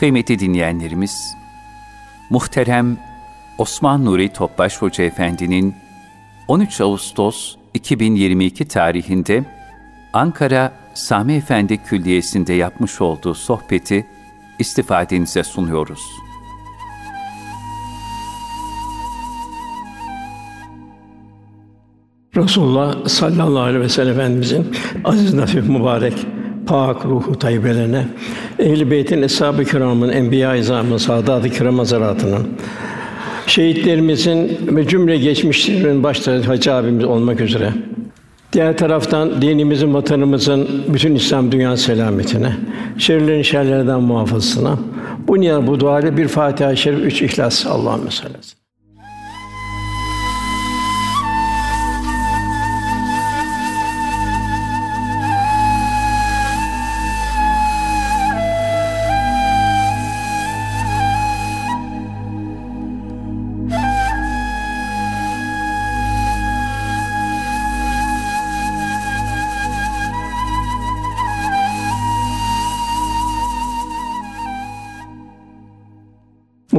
Kıymetli dinleyenlerimiz, muhterem Osman Nuri Topbaş Hoca Efendi'nin 13 Ağustos 2022 tarihinde Ankara Sami Efendi Külliyesi'nde yapmış olduğu sohbeti istifadenize sunuyoruz. Resulullah sallallahu aleyhi ve sellem Efendimizin aziz nafif mübarek pak ruhu tayyibelerine, ehl-i beytin eshab-ı kiramın, enbiya-i izamın, saadat-ı kiram hazaratının, şehitlerimizin ve cümle geçmişlerin başta Hacı abimiz olmak üzere Diğer taraftan dinimizin, vatanımızın, bütün İslam dünya selametine, şerlerin şerlerden muhafazasına, bu niyaz bu duayla bir Fatiha-i Şerif, üç İhlas. Allahümme sallallahu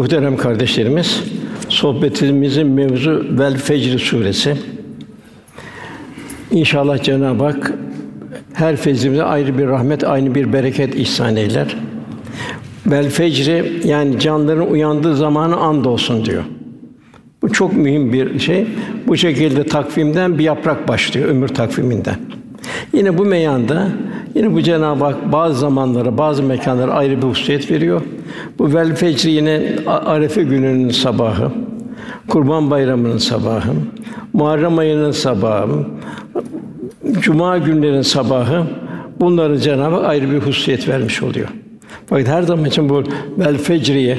Muhterem kardeşlerimiz, sohbetimizin mevzu Vel Fecr suresi. İnşallah Cenab-ı Hak her fecrimize ayrı bir rahmet, aynı bir bereket ihsan eyler. Vel fecri yani canların uyandığı zamanı and olsun diyor. Bu çok mühim bir şey. Bu şekilde takvimden bir yaprak başlıyor ömür takviminden. Yine bu meyanda yine bu Cenab-ı Hak bazı zamanlara, bazı mekanlara ayrı bir hususiyet veriyor. Bu vel fecri yine Arefe gününün sabahı, Kurban Bayramı'nın sabahı, Muharrem ayının sabahı, Cuma günlerin sabahı bunları Cenab-ı Hak ayrı bir hususiyet vermiş oluyor. Fakat her zaman için bu vel fecriye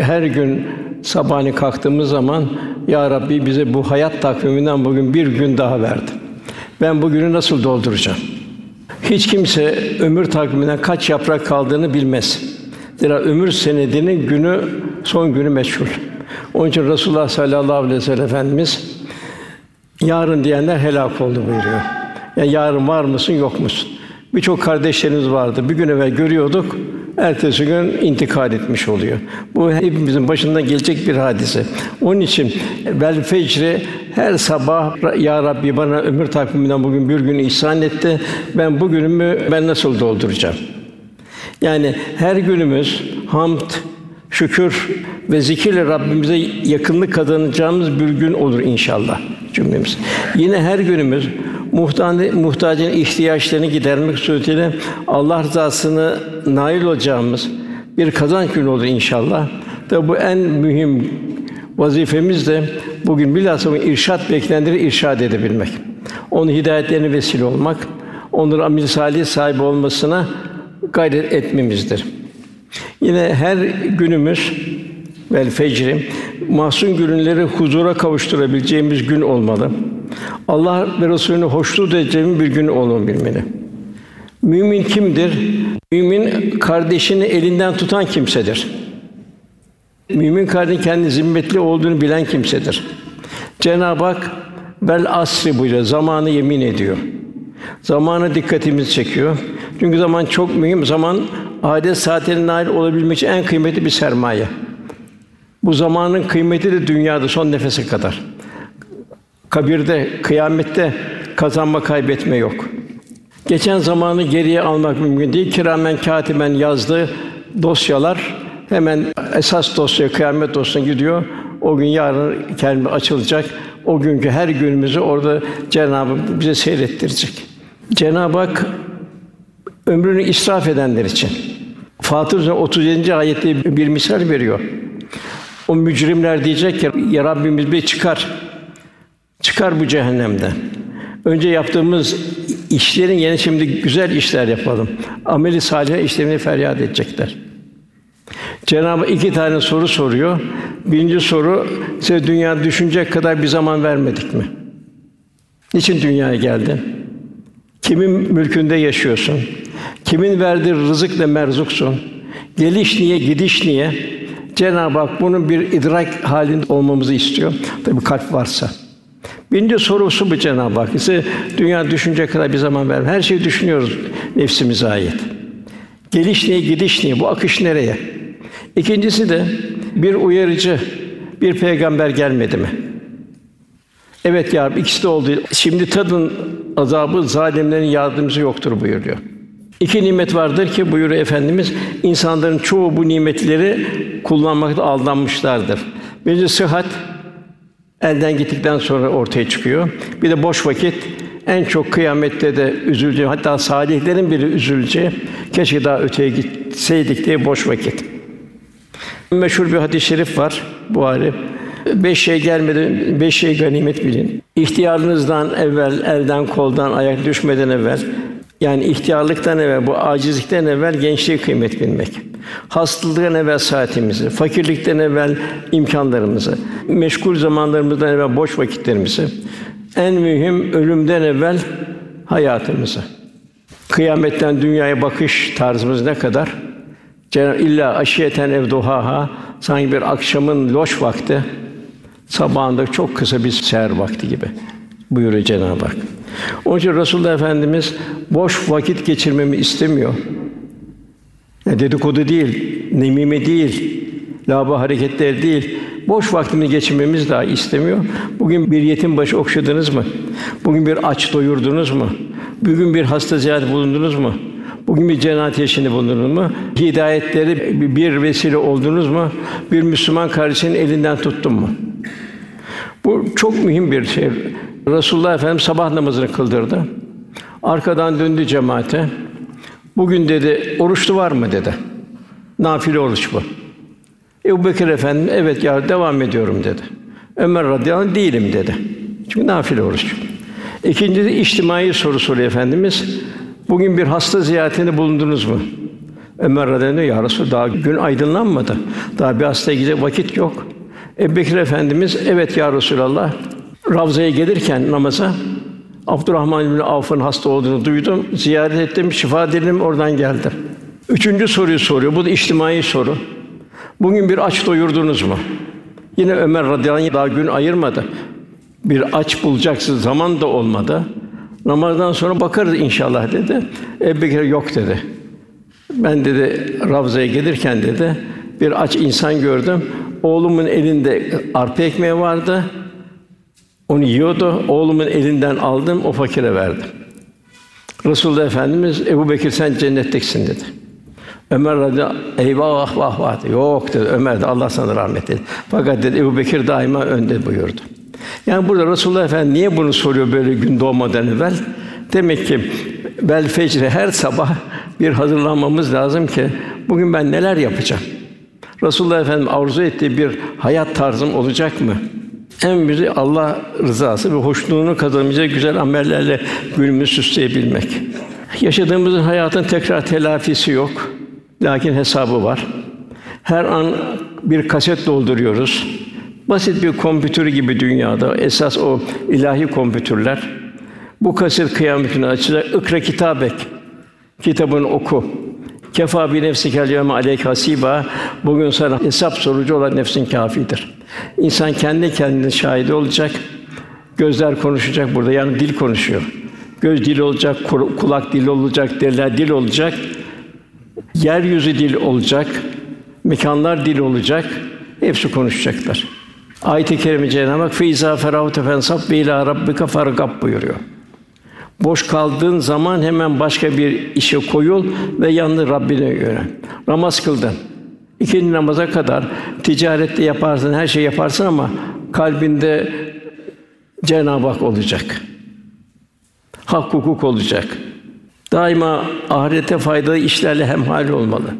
her gün sabahleyin kalktığımız zaman ya Rabbi bize bu hayat takviminden bugün bir gün daha verdi. Ben bugünü nasıl dolduracağım? Hiç kimse ömür takviminden kaç yaprak kaldığını bilmez. Zira ömür senedinin günü son günü meçhul. Onun için Resulullah sallallahu aleyhi ve sellem Efendimiz yarın diyenler helak oldu buyuruyor. Yani yarın var mısın yok musun? Birçok kardeşlerimiz vardı. Bir gün evvel görüyorduk, ertesi gün intikal etmiş oluyor. Bu hepimizin başından gelecek bir hadise. Onun için bel fecri her sabah ya Rabbi bana ömür takviminden bugün bir gün ihsan etti. Ben bugünümü ben nasıl dolduracağım? Yani her günümüz hamd, şükür ve zikirle Rabbimize yakınlık kazanacağımız bir gün olur inşallah cümlemiz. Yine her günümüz muhtacın, ihtiyaçlarını gidermek suretiyle Allah rızasını nail olacağımız bir kazanç günü olur inşallah. Tabi bu en mühim vazifemiz de bugün bilhassa irşat beklenenleri irşad edebilmek. Onun hidayetlerine vesile olmak, onların amil salih sahibi olmasına gayret etmemizdir. Yine her günümüz vel fecri mahzun günleri huzura kavuşturabileceğimiz gün olmalı. Allah ve Resulü'nü hoşnut edeceğimiz bir gün olabilmeli. Mümin kimdir? Mümin kardeşini elinden tutan kimsedir. Mümin kardeşin kendi zimmetli olduğunu bilen kimsedir. Cenab-ı Hak bel asri buyuruyor. Zamanı yemin ediyor. Zamanı dikkatimizi çekiyor. Çünkü zaman çok mühim. Zaman adet saatine nail olabilmek için en kıymetli bir sermaye. Bu zamanın kıymeti de dünyada son nefese kadar. Kabirde, kıyamette kazanma kaybetme yok. Geçen zamanı geriye almak mümkün değil. Kiramen katiben yazdığı dosyalar hemen esas dosya kıyamet dosyasına gidiyor. O gün yarın kelime açılacak. O günkü her günümüzü orada Cenab-ı bize seyrettirecek. Cenab-ı Hak ömrünü israf edenler için Fatır 37. ayette bir misal veriyor. O mücrimler diyecek ki ya Rabbimiz bir çıkar. Çıkar bu cehennemden. Önce yaptığımız işlerin yerine şimdi güzel işler yapalım. Ameli salih işlerini feryat edecekler. Cenab-ı iki tane soru soruyor. Birinci soru size dünya düşünecek kadar bir zaman vermedik mi? Niçin dünyaya geldin? Kimin mülkünde yaşıyorsun? Kimin verdiği rızıkla merzuksun? Geliş niye, gidiş niye? Cenab-ı Hak bunun bir idrak halinde olmamızı istiyor. Tabii kalp varsa. Birinci sorusu bu Cenab-ı Hak. Size dünya düşünecek kadar bir zaman ver. Her şeyi düşünüyoruz nefsimize ait. Geliş niye, gidiş niye? Bu akış nereye? İkincisi de bir uyarıcı, bir peygamber gelmedi mi? Evet ya ikisi de oldu. Şimdi tadın azabı zalimlerin yardımcısı yoktur buyuruyor. İki nimet vardır ki buyuruyor Efendimiz, insanların çoğu bu nimetleri kullanmakta aldanmışlardır. Birincisi sıhhat, elden gittikten sonra ortaya çıkıyor. Bir de boş vakit, en çok kıyamette de üzüleceği, hatta salihlerin biri üzüleceği, keşke daha öteye gitseydik diye boş vakit. Meşhur bir hadis-i şerif var Buhari. Beş şey gelmeden beş şey ganimet bilin. İhtiyarınızdan evvel, elden koldan ayak düşmeden evvel, yani ihtiyarlıktan evvel, bu acizlikten evvel gençliğe kıymet bilmek. Hastalıktan evvel saatimizi, fakirlikten evvel imkanlarımızı, meşgul zamanlarımızdan evvel boş vakitlerimizi, en mühim ölümden evvel hayatımızı. Kıyametten dünyaya bakış tarzımız ne kadar? Cenab-ı illa aşiyeten ev duhaha sanki bir akşamın loş vakti sabahında çok kısa bir seher vakti gibi buyuruyor Cenab-ı Hak. Onun için Resulullah Efendimiz boş vakit geçirmemi istemiyor. Yani dedikodu değil, nemime değil, laba hareketler değil. Boş vaktini geçirmemiz daha istemiyor. Bugün bir yetim başı okşadınız mı? Bugün bir aç doyurdunuz mu? Bugün bir hasta ziyaret bulundunuz mu? Bugün bir cennet yaşını bulundunuz mu? Hidayetleri bir vesile oldunuz mu? Bir Müslüman kardeşinin elinden tuttun mu? Bu çok mühim bir şey. Resulullah Efendimiz sabah namazını kıldırdı. Arkadan döndü cemaate. Bugün dedi oruçlu var mı dedi. Nafile oruç bu. Ebu Bekir Efendim evet ya devam ediyorum dedi. Ömer radıyallahu anh, değilim dedi. Çünkü nafile oruç. İkinci de içtimai soru soruyor Efendimiz. Bugün bir hasta ziyaretinde bulundunuz mu? Ömer radıyallahu anh, ya Resul daha gün aydınlanmadı. Daha bir hastaya gidecek vakit yok. Ebu Bekir Efendimiz evet ya Resulallah Ravza'ya gelirken namaza Abdurrahman bin Avf'ın hasta olduğunu duydum. Ziyaret ettim, şifa diledim, oradan geldim. Üçüncü soruyu soruyor. Bu da içtimai soru. Bugün bir aç doyurdunuz mu? Yine Ömer radıyallahu anh daha gün ayırmadı. Bir aç bulacaksın zaman da olmadı. Namazdan sonra bakarız inşallah dedi. Ebu Bekir yok dedi. Ben dedi Ravza'ya gelirken dedi bir aç insan gördüm. Oğlumun elinde arpa ekmeği vardı. Onu yiyordu. Oğlumun elinden aldım, o fakire verdim. Resulullah Efendimiz Ebu Bekir sen cennetteksin dedi. Ömer radıyallahu eyvah vah vah dedi. Yok dedi. Ömer de Allah sana rahmet eylesin. Fakat dedi Ebu Bekir daima önde buyurdu. Yani burada Resulullah Efendimiz niye bunu soruyor böyle gün doğmadan evvel? Demek ki bel fecre her sabah bir hazırlanmamız lazım ki bugün ben neler yapacağım? Resulullah Efendimiz arzu ettiği bir hayat tarzım olacak mı? En büyük Allah rızası ve hoşnuğunu kazanamayacak güzel amellerle günümüzü süsleyebilmek. Yaşadığımız hayatın tekrar telafisi yok. Lakin hesabı var. Her an bir kaset dolduruyoruz. Basit bir kompütür gibi dünyada esas o ilahi kompütürler. Bu kaset kıyametini açacak. Ikra kitabek. Kitabını oku. Kefa bi nefsikel yevme aleyk hasiba. Bugün sana hesap sorucu olan nefsin kafidir. İnsan kendi kendine şahidi olacak. Gözler konuşacak burada. Yani dil konuşuyor. Göz dil olacak, kulak dil olacak, diller dil olacak. Yeryüzü dil olacak. Mekanlar dil olacak. Hepsi konuşacaklar. Ayet-i kerime Cenab-ı Hak feiza ferahute fensab ve ila rabbika fargab buyuruyor. Boş kaldığın zaman hemen başka bir işe koyul ve yanını Rabbine yönel. Namaz kıldın. İkinci namaza kadar ticarette yaparsın, her şey yaparsın ama kalbinde Cenab-ı Hak olacak. Hak hukuk olacak. Daima ahirete faydalı işlerle hemhal olmalı.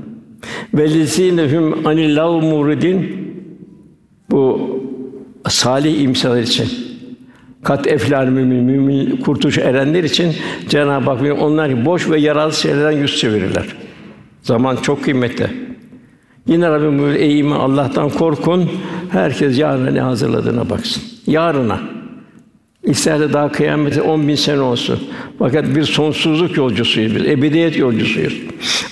Velizinehum anillav muridin bu salih imsalar için kat eflar mümin, mümin kurtuluş erenler için Cenab-ı Hak onlar boş ve yararlı şeylerden yüz çevirirler. Zaman çok kıymetli. Yine Rabbim buyuruyor, ey iman Allah'tan korkun, herkes yarına ne hazırladığına baksın. Yarına. İster de daha kıyamete on bin sene olsun. Fakat bir sonsuzluk yolcusuyuz biz, ebediyet yolcusuyuz.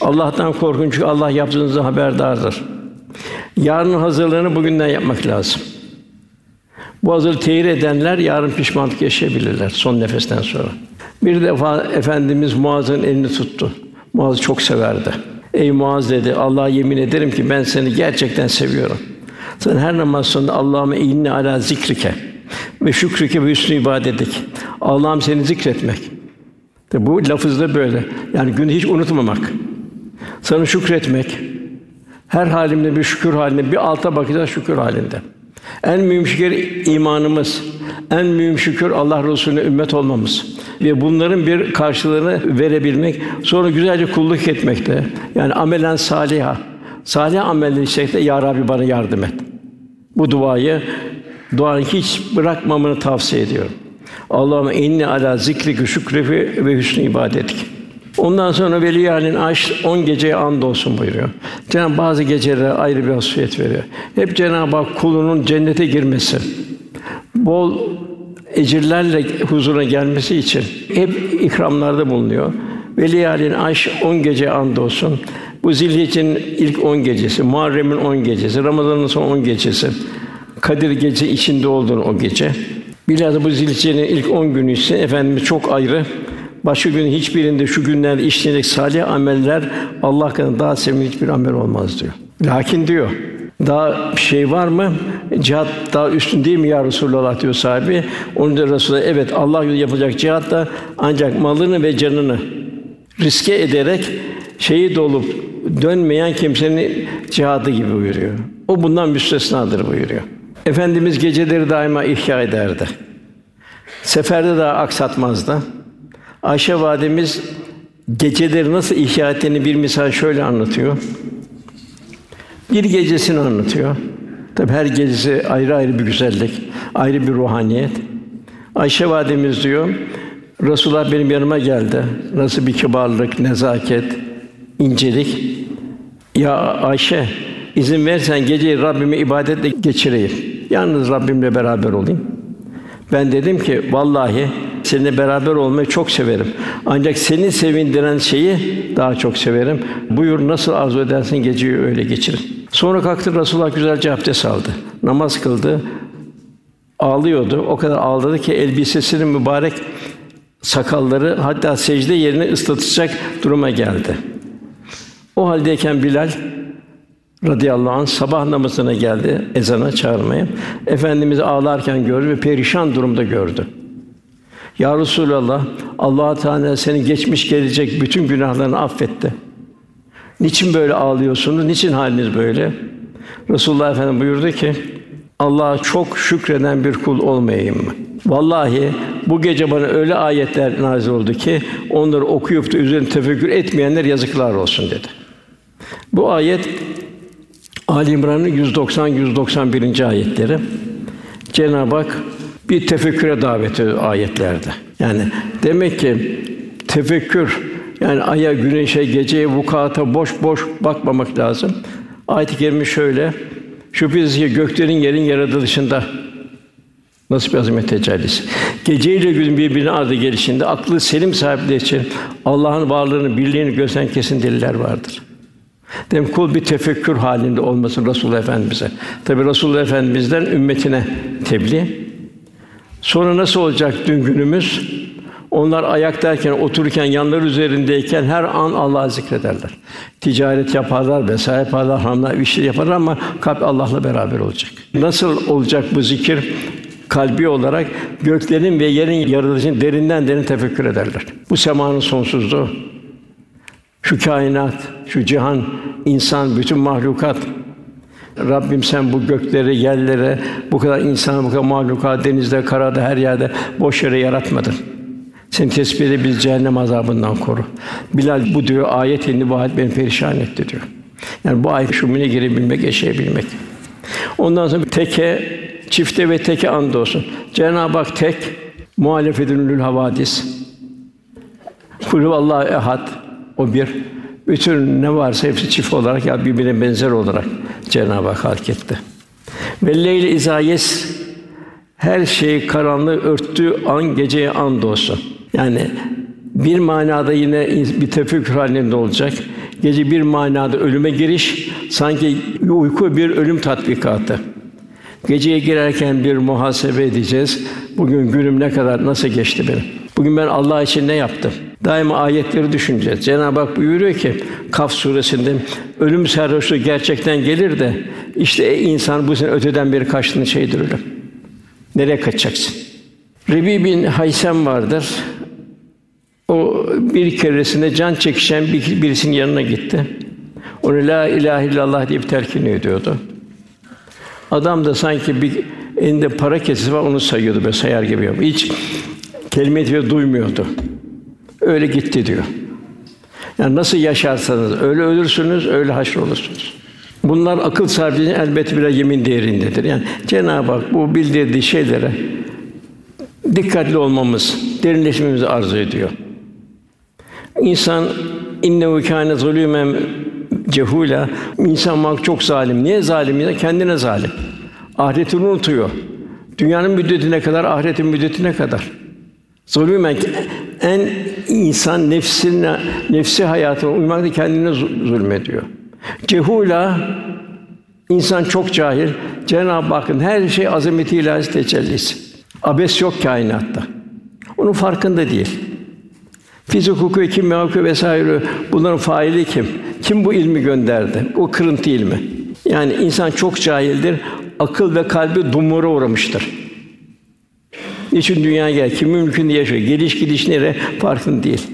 Allah'tan korkun çünkü Allah yaptığınızı haberdardır. Yarının hazırlığını bugünden yapmak lazım. Bu hazır tehir edenler yarın pişmanlık yaşayabilirler son nefesten sonra. Bir defa efendimiz Muaz'ın elini tuttu. Muaz çok severdi. Ey Muaz dedi, Allah'a yemin ederim ki ben seni gerçekten seviyorum. Sen her namaz sonunda Allah'ıma inni ala zikrike ve şükrike ve hüsnü ibadetik. Allah'ım seni zikretmek. Tabi bu lafızda böyle. Yani günü hiç unutmamak. Sana şükretmek. Her halimde bir şükür halinde, bir alta bakacağız şükür halinde. En mühim şükür imanımız. En mühim şükür Allah Resulüne ümmet olmamız ve bunların bir karşılığını verebilmek, sonra güzelce kulluk etmekte. Yani amelen saliha. Salih amelleri şekilde ya Rabbi bana yardım et. Bu duayı duayı hiç bırakmamını tavsiye ediyorum. Allahümme inni ala zikriki şükrefi ve hüsnü ibadetik. Ondan sonra veli halin aş 10 geceye and olsun buyuruyor. Cenab-ı bazı gecelere ayrı bir vasfiyet veriyor. Hep Cenab-ı Hak kulunun cennete girmesi, bol ecirlerle huzuruna gelmesi için hep ikramlarda bulunuyor. Veli halin aş 10 gece and olsun. Bu Zilhicce'nin ilk 10 gecesi, Muharrem'in 10 gecesi, Ramazan'ın son 10 gecesi. Kadir gece içinde olduğunu o gece. Bilhassa bu Zilhicce'nin ilk 10 günü ise efendimiz çok ayrı. Başka gün hiçbirinde şu günlerde işlenecek salih ameller Allah katında daha sevimli hiçbir amel olmaz diyor. Lakin diyor daha bir şey var mı? Cihat daha üstün değil mi ya Resulullah diyor sahibi. Onun da Resulullah evet Allah yolunda yapılacak cihat da ancak malını ve canını riske ederek şehit olup dönmeyen kimsenin cihadı gibi buyuruyor. O bundan müstesnadır buyuruyor. Efendimiz geceleri daima ihya ederdi. Seferde daha aksatmazdı. Ayşe validemiz geceleri nasıl ihya ettiğini bir misal şöyle anlatıyor. Bir gecesini anlatıyor. Tabi her gecesi ayrı ayrı bir güzellik, ayrı bir ruhaniyet. Ayşe validemiz diyor, Resulullah benim yanıma geldi. Nasıl bir kibarlık, nezaket, incelik. Ya Ayşe, izin versen geceyi Rabbime ibadetle geçireyim. Yalnız Rabbimle beraber olayım. Ben dedim ki vallahi seninle beraber olmayı çok severim. Ancak seni sevindiren şeyi daha çok severim. Buyur nasıl arzu edersin geceyi öyle geçirin. Sonra kalktı Resulullah güzelce abdest aldı. Namaz kıldı. Ağlıyordu. O kadar ağladı ki elbisesinin mübarek sakalları hatta secde yerini ıslatacak duruma geldi. O haldeyken Bilal radıyallahu anh sabah namazına geldi ezana çağırmaya. Efendimizi ağlarken gördü ve perişan durumda gördü. Ya Resulallah, Allah Teala senin geçmiş gelecek bütün günahlarını affetti. Niçin böyle ağlıyorsunuz? Niçin haliniz böyle? Resulullah Efendimiz buyurdu ki: Allah'a çok şükreden bir kul olmayayım mı? Vallahi bu gece bana öyle ayetler nazil oldu ki onları okuyup da üzerine tefekkür etmeyenler yazıklar olsun dedi. Bu ayet Ali İmran'ın 190 191. ayetleri. Cenab-ı Hak bir tefekküre davet ediyor ayetlerde. Yani demek ki tefekkür yani aya, güneşe, geceye, vukuata boş boş bakmamak lazım. Ayet-i kerime şöyle: Şüphesiz ki göklerin yerin yaratılışında nasıl bir azamet tecellisi. Gece ile gün birbirine ardı gelişinde aklı selim sahipleri için Allah'ın varlığını, birliğini gösteren kesin deliller vardır. Demek kul bir tefekkür halinde olmasın Resulullah Efendimize. Tabi Resulullah Efendimizden ümmetine tebliğ. Sonra nasıl olacak dün günümüz? Onlar ayaktayken, otururken, yanları üzerindeyken her an Allah'ı zikrederler. Ticaret yaparlar, vesaire yaparlar, hamla işler yaparlar ama kalp Allah'la beraber olacak. Nasıl olacak bu zikir? Kalbi olarak göklerin ve yerin yaratılışını derinden derin tefekkür ederler. Bu semanın sonsuzluğu, şu kainat, şu cihan, insan, bütün mahlukat Rabbim sen bu gökleri, yerlere, bu kadar insan, bu kadar mahlukat, denizde, karada, her yerde boş yere yaratmadın. Sen tesbih de biz cehennem azabından koru. Bilal bu diyor ayet indi bu ayet beni perişan etti diyor. Yani bu ayet şumine girebilmek, yaşayabilmek. Ondan sonra teke, çifte ve teke and olsun. Cenab-ı Hak tek, muhalefetünül havadis. Kulü Allah ehad. O bir. Bütün ne varsa hepsi çift olarak ya birbirine benzer olarak Cenab-ı Hak halk etti. Ve leyl izayes her şeyi karanlığı örttüğü an geceye and olsun. Yani bir manada yine bir tefekkür halinde olacak. Gece bir manada ölüme giriş, sanki uyku bir ölüm tatbikatı. Geceye girerken bir muhasebe edeceğiz. Bugün günüm ne kadar nasıl geçti benim? Bugün ben Allah için ne yaptım? Daima ayetleri düşüneceğiz. Cenab-ı Hak buyuruyor ki Kaf suresinde ölüm sarhoşluğu gerçekten gelir de işte insan bu sene öteden beri kaçtığın şeydir ölüm. Nereye kaçacaksın? Rebi bin Haysem vardır. O bir keresinde can çekişen bir, birisinin yanına gitti. Onu la ilahe illallah diye terkin ediyordu. Adam da sanki bir elinde para kesesi var onu sayıyordu böyle sayar gibi. Hiç kelime duymuyordu. Öyle gitti diyor. Yani nasıl yaşarsanız öyle ölürsünüz, öyle haşr olursunuz. Bunlar akıl sahibinin elbette bir yemin değerindedir. Yani Cenab-ı Hak bu bildirdiği şeylere dikkatli olmamız, derinleşmemizi arzu ediyor. İnsan inne kâne zulümen cehula insan mak çok zalim. Niye zalim? Ya kendine zalim. Ahiretini unutuyor. Dünyanın müddetine kadar, ahiretin müddetine kadar. Zulümen en insan nefsine, nefsi hayatına uymakta kendine zulmediyor. Cehula insan çok cahil. Cenab-ı Hakk'ın her şey azameti ilahi tecellisi. Abes yok kainatta. Onun farkında değil. Fizik hukuku, kim hukuku vesaire bunların faili kim? Kim bu ilmi gönderdi? O kırıntı ilmi. Yani insan çok cahildir. Akıl ve kalbi dumura uğramıştır. Niçin dünya gel? Kimin mülkünde yaşıyor? Geliş gidiş nere? Farkında değil.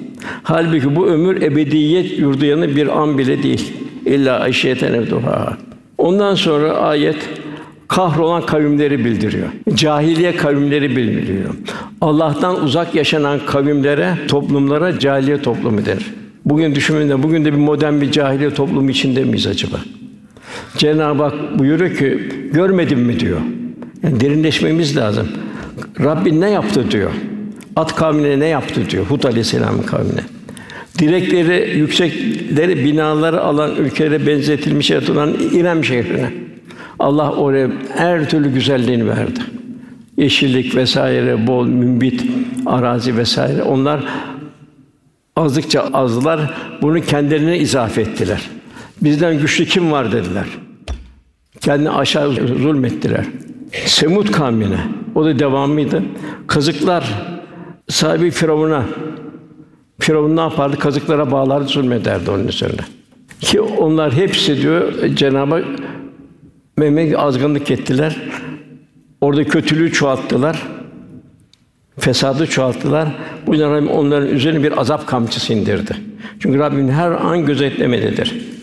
Halbuki bu ömür ebediyet yurdu yanı bir an bile değil. İlla aşiyeten evduha. Ondan sonra ayet kahrolan kavimleri bildiriyor. Cahiliye kavimleri bildiriyor. Allah'tan uzak yaşanan kavimlere, toplumlara cahiliye toplumu der. Bugün düşünün bugün de bir modern bir cahiliye toplumu içinde miyiz acaba? Cenab-ı Hak buyuruyor ki görmedin mi diyor. Yani derinleşmemiz lazım. Rabbin ne yaptı diyor. At kavmine ne yaptı diyor. Hud Aleyhisselam'ın kavmine. Direkleri, yüksekleri, binaları alan ülkelere benzetilmiş yaratılan İrem şehrine. Allah oraya her türlü güzelliğini verdi. Yeşillik vesaire, bol mümbit arazi vesaire. Onlar azdıkça azdılar. Bunu kendilerine izafe ettiler. Bizden güçlü kim var dediler. Kendini aşağı zulmettiler. Semut kavmine, o da devamıydı. Kazıklar sahibi Firavun'a Firavun ne yapardı? Kazıklara bağlardı, zulmederdi onun üzerine. Ki onlar hepsi diyor Cenab-ı Mehmet azgınlık ettiler. Orada kötülüğü çoğalttılar. Fesadı çoğalttılar. Bu yüzden onların üzerine bir azap kamçısı indirdi. Çünkü Rabbim her an gözetlemededir.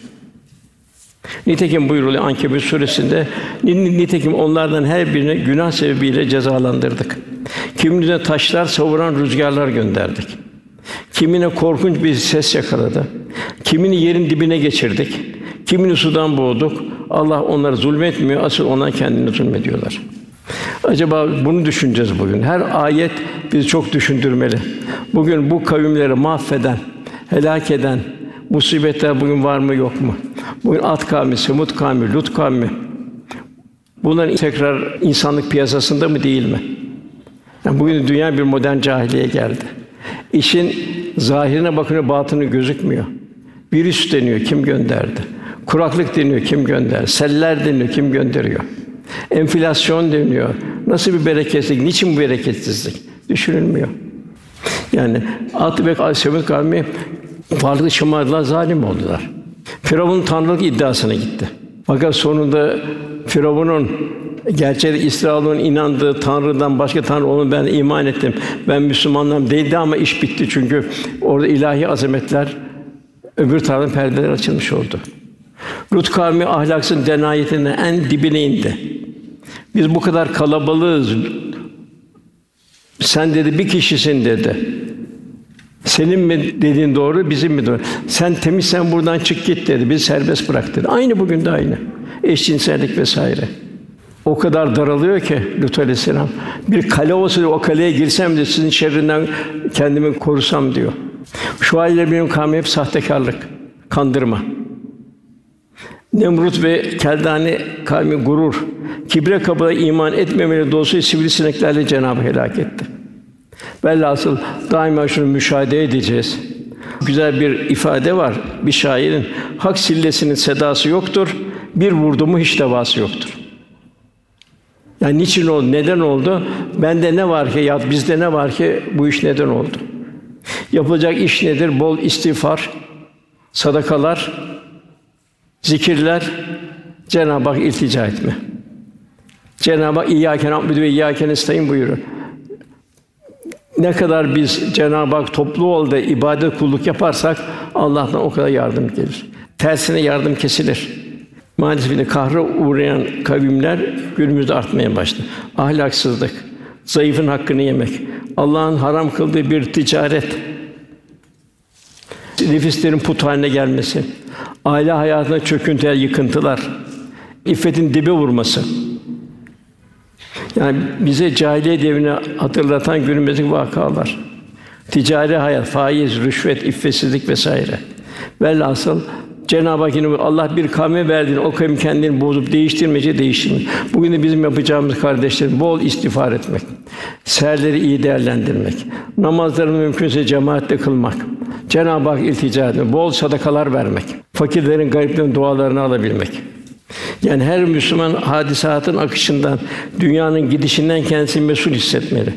Nitekim buyuruluyor Ankebut suresinde nitekim onlardan her birine günah sebebiyle cezalandırdık. Kimine taşlar savuran rüzgarlar gönderdik. Kimine korkunç bir ses yakaladı. Kimini yerin dibine geçirdik. Kimini sudan boğduk. Allah onları zulmetmiyor, asıl ona kendini zulmediyorlar. Acaba bunu düşüneceğiz bugün. Her ayet bizi çok düşündürmeli. Bugün bu kavimleri mahveden, helak eden musibetler bugün var mı yok mu? Bugün At kavmi, Semut kavmi, Lut kavmi. Bunların tekrar insanlık piyasasında mı değil mi? Yani bugün dünya bir modern cahiliye geldi. İşin zahirine bakınca batını gözükmüyor. Virüs deniyor, kim gönderdi? Kuraklık deniyor, kim gönder? Seller deniyor, kim gönderiyor? Enflasyon deniyor. Nasıl bir bereketsizlik? Niçin bu bereketsizlik? Düşünülmüyor. Yani At ve Semud kavmi farklı şımardılar, zalim oldular. Firavun tanrılık iddiasına gitti. Fakat sonunda Firavun'un gerçek İsrail'in inandığı Tanrı'dan başka Tanrı onu ben iman ettim. Ben Müslümanlarım değildi ama iş bitti çünkü orada ilahi azametler öbür tarafın perdeler açılmış oldu. Lut kavmi ahlaksın denayetine en dibine indi. Biz bu kadar kalabalığız. Sen dedi bir kişisin dedi. Senin mi dediğin doğru, bizim mi doğru? Sen temiz, sen buradan çık git dedi. Biz serbest bırak dedi. Aynı bugün de aynı. Eşcinsellik vesaire. O kadar daralıyor ki Lut Aleyhisselam. Bir kale olsa o kaleye girsem de sizin şerrinden kendimi korusam diyor. Şu halde benim kavmi hep sahtekarlık, kandırma. Nemrut ve Keldane kavmi gurur, kibre kabına iman etmemeli dolayısıyla sivrisineklerle Cenab-ı helak etti. Velhasıl daima şunu müşahede edeceğiz. Güzel bir ifade var bir şairin. Hak sillesinin sedası yoktur. Bir vurdu mu hiç devası yoktur. Yani niçin oldu? Neden oldu? Bende ne var ki ya bizde ne var ki bu iş neden oldu? Yapılacak iş nedir? Bol istiğfar, sadakalar, zikirler, Cenab-ı Hak iltica etme. Cenab-ı Hak İyyâke na'budu ve İyyâke nestaîn buyuruyor. Ne kadar biz Cenab-ı Hak toplu olda ibadet kulluk yaparsak Allah'tan o kadar yardım gelir. Tersine yardım kesilir. Maalesef de kahre uğrayan kavimler günümüzde artmaya başladı. Ahlaksızlık, zayıfın hakkını yemek, Allah'ın haram kıldığı bir ticaret, nefislerin put haline gelmesi, aile hayatına çöküntüler, yıkıntılar, iffetin dibe vurması. Yani bize cahiliye devrini hatırlatan günümüzdeki vakalar. Ticari hayat, faiz, rüşvet, iffetsizlik vesaire. Velhasıl Cenab-ı Hak yine Allah bir kavme verdiğini o kavim kendini bozup değiştirmeyecek değiştirmiyor. Bugün de bizim yapacağımız kardeşlerim bol istiğfar etmek, seherleri iyi değerlendirmek, namazlarını mümkünse cemaatle kılmak, Cenab-ı Hak iltica etmek, bol sadakalar vermek, fakirlerin, gariplerin dualarını alabilmek. Yani her Müslüman hadisatın akışından, dünyanın gidişinden kendisini mesul hissetmeli.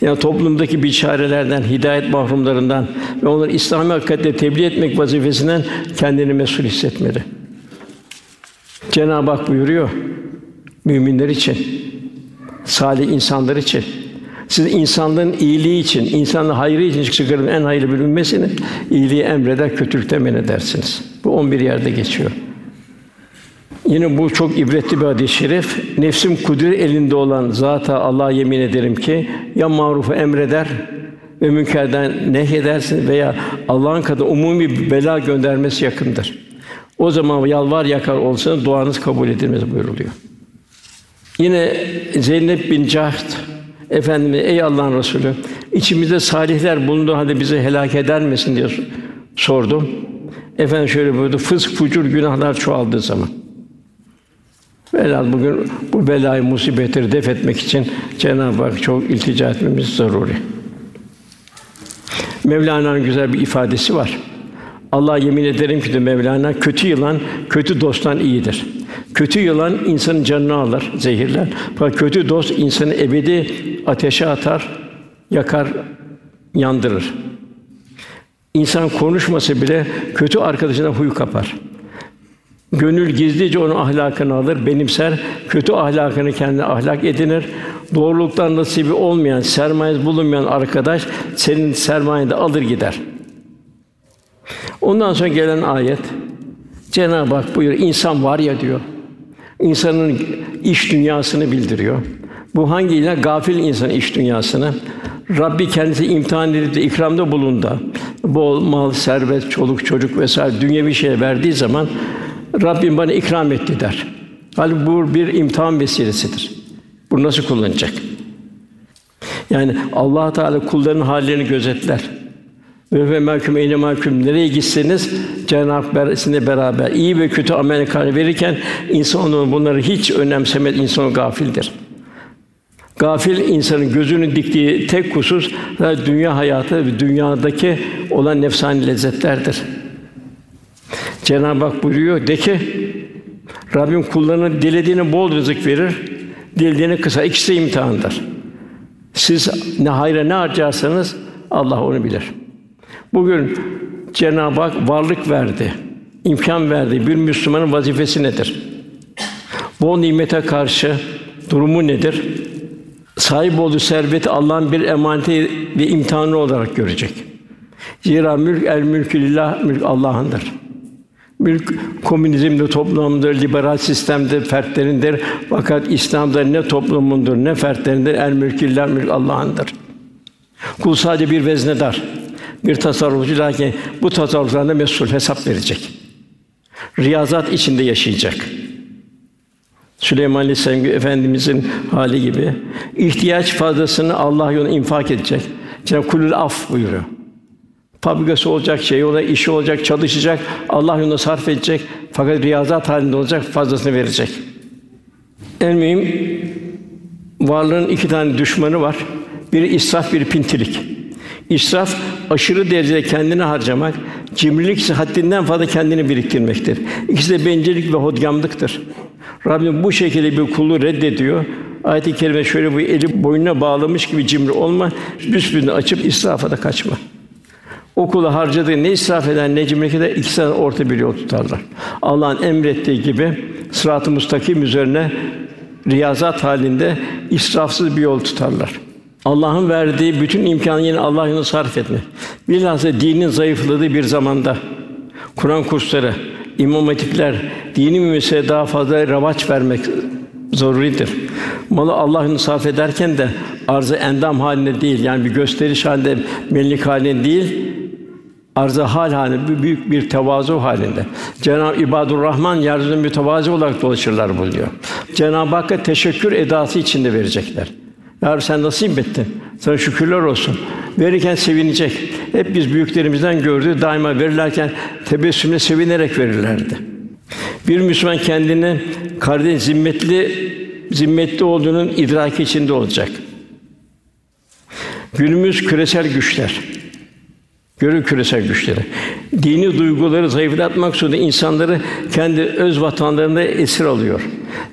Yani toplumdaki biçarelerden, hidayet mahrumlarından ve onları İslami hakikatle tebliğ etmek vazifesinden kendini mesul hissetmeli. Cenab-ı Hak buyuruyor müminler için, salih insanlar için. Siz insanlığın iyiliği için, insanlığın hayrı için çıkarın en hayırlı bir ümmesini iyiliği emreder, kötülükten men edersiniz. Bu 11 yerde geçiyor. Yine bu çok ibretli bir hadis-i şerif. Nefsim kudret elinde olan zata Allah'a yemin ederim ki ya marufu emreder ve münkerden nehyedersin veya Allah'ın katında umumi bir bela göndermesi yakındır. O zaman yalvar yakar olsanız duanız kabul edilmez buyuruluyor. Yine Zeynep bin Cahd Efendimiz ey Allah'ın Resulü içimizde salihler bulunduğu halde bizi helak eder misin diye sordum. Efendim şöyle buyurdu. Fısk, fucur, günahlar çoğaldığı zaman. Velhâsıl bugün bu belayı, musibetleri def etmek için Cenab-ı Hak çok iltica etmemiz zaruri. Mevlana'nın güzel bir ifadesi var. Allah yemin ederim ki de Mevlana kötü yılan kötü dosttan iyidir. Kötü yılan insanın canını alır, zehirler. Fakat kötü dost insanı ebedi ateşe atar, yakar, yandırır. İnsan konuşmasa bile kötü arkadaşına huy kapar. Gönül gizlice onun ahlakını alır, benimser, kötü ahlakını kendine ahlak edinir. Doğruluktan nasibi olmayan, sermayesi bulunmayan arkadaş senin sermayeni de alır gider. Ondan sonra gelen ayet Cenab-ı Hak buyuruyor, insan var ya diyor. İnsanın iş dünyasını bildiriyor. Bu hangi ile gafil insan iş dünyasını Rabbi kendisi imtihan edip de ikramda bulunda bol mal, servet, çoluk, çocuk vesaire dünyevi şey verdiği zaman Rabbim bana ikram etti der. Halbuki bu bir imtihan vesilesidir. Bu nasıl kullanacak? Yani Allah Teala kulların hallerini gözetler. Ve mahkum eyne mahkum nereye gitseniz Cenab-ı Hak beraber iyi ve kötü amel kâr verirken insan onu bunları hiç önemsemez insan gafildir. Gafil insanın gözünün diktiği tek husus dünya hayatı ve dünyadaki olan nefsani lezzetlerdir. Cenab-ı Hak buyuruyor de ki Rabbim kullarına dilediğine bol rızık verir, dilediğine kısa. İkisi de imtihandır. Siz ne hayra ne harcarsanız Allah onu bilir. Bugün Cenab-ı Hak varlık verdi, imkan verdi. Bir Müslümanın vazifesi nedir? Bu nimete karşı durumu nedir? Sahip olduğu serveti Allah'ın bir emaneti ve imtihanı olarak görecek. Zira mülk el mülkü lillah, mülk Allah'ındır. Mülk komünizmde toplumdur, liberal sistemde fertlerindir. Fakat İslam'da ne toplumundur ne fertlerindir. El mülkillah mülk Allah'ındır. Kul sadece bir veznedar, bir tasarrufçu lakin bu tasarruflarında mesul hesap verecek. Riyazat içinde yaşayacak. Süleyman Aleyhisselam efendimizin hali gibi ihtiyaç fazlasını Allah yolunda infak edecek. Cenab-ı Kulül af buyuruyor. Fabrikası olacak, şey olacak, işi olacak, çalışacak, Allah yolunda sarf edecek. Fakat riyazat halinde olacak, fazlasını verecek. En mühim varlığın iki tane düşmanı var. Biri israf, biri pintilik. İsraf aşırı derecede kendini harcamak, cimrilik ise haddinden fazla kendini biriktirmektir. İkisi de bencillik ve hodgamlıktır. Rabbim bu şekilde bir kulu reddediyor. Ayet-i kerime şöyle bu eli boynuna bağlamış gibi cimri olma, büsbütün açıp israfa da kaçma. Okula harcadığı ne israf eden ne cimrilik eder ikisi orta bir yol tutarlar. Allah'ın emrettiği gibi sırat-ı müstakim üzerine riyazat halinde israfsız bir yol tutarlar. Allah'ın verdiği bütün imkanı yine Allah yolunda sarf etme. Bilhassa dinin zayıfladığı bir zamanda Kur'an kursları, imam hatipler dini müesseseye daha fazla ravaç vermek zoruridir. Malı Allah yolunda sarf ederken de arzı endam halinde değil, yani bir gösteriş halinde, mellik halinde değil, arzı hal halinde büyük bir tevazu halinde. Cenab-ı İbadur Rahman yeryüzünde mütevazi olarak dolaşırlar buluyor. Cenab-ı Hakk'a teşekkür edası içinde verecekler. Ya Rabbi sen nasip ettin. Sana şükürler olsun. Verirken sevinecek. Hep biz büyüklerimizden gördüğü daima verirlerken tebessümle sevinerek verirlerdi. Bir Müslüman kendini kardeş zimmetli zimmetli olduğunun idraki içinde olacak. Günümüz küresel güçler. Görün küresel güçleri. Dini duyguları zayıflatmak suretiyle insanları kendi öz vatanlarında esir alıyor.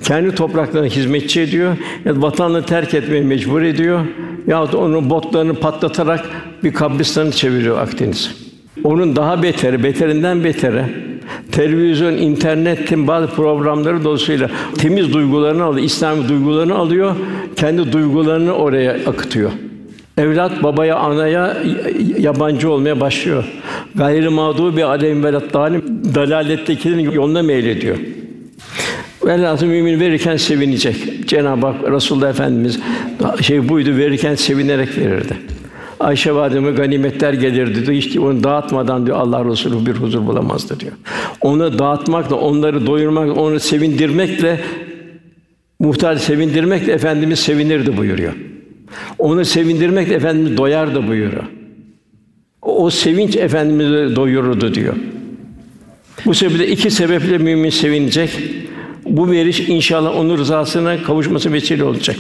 Kendi topraklarına hizmetçi ediyor ya vatanını terk etmeye mecbur ediyor ya da onun botlarını patlatarak bir kabristanı çeviriyor Akdeniz. Onun daha beteri, beterinden betere televizyon, internetin bazı programları dolayısıyla temiz duygularını alıyor, İslami duygularını alıyor, kendi duygularını oraya akıtıyor. Evlat babaya, anaya yabancı olmaya başlıyor. Gayrı mağdubi aleyhim ve dalim dalalettekilerin yoluna meylediyor. Velhâsıl mümin verirken sevinecek. Cenab-ı Hak Resulullah Efendimiz şey buydu verirken sevinerek verirdi. Ayşe valideme ganimetler gelirdi diyor. İşte onu dağıtmadan diyor Allah Resulü bir huzur bulamazdı diyor. Onu dağıtmakla, onları doyurmak, onu sevindirmekle muhtaç sevindirmekle efendimiz sevinirdi buyuruyor. Onu sevindirmek efendimiz doyardı buyuruyor. O sevinç efendimizi doyururdu diyor. Bu sebeple iki sebeple mümin sevinecek. Bu veriş inşallah onun rızasına kavuşması vesile olacak.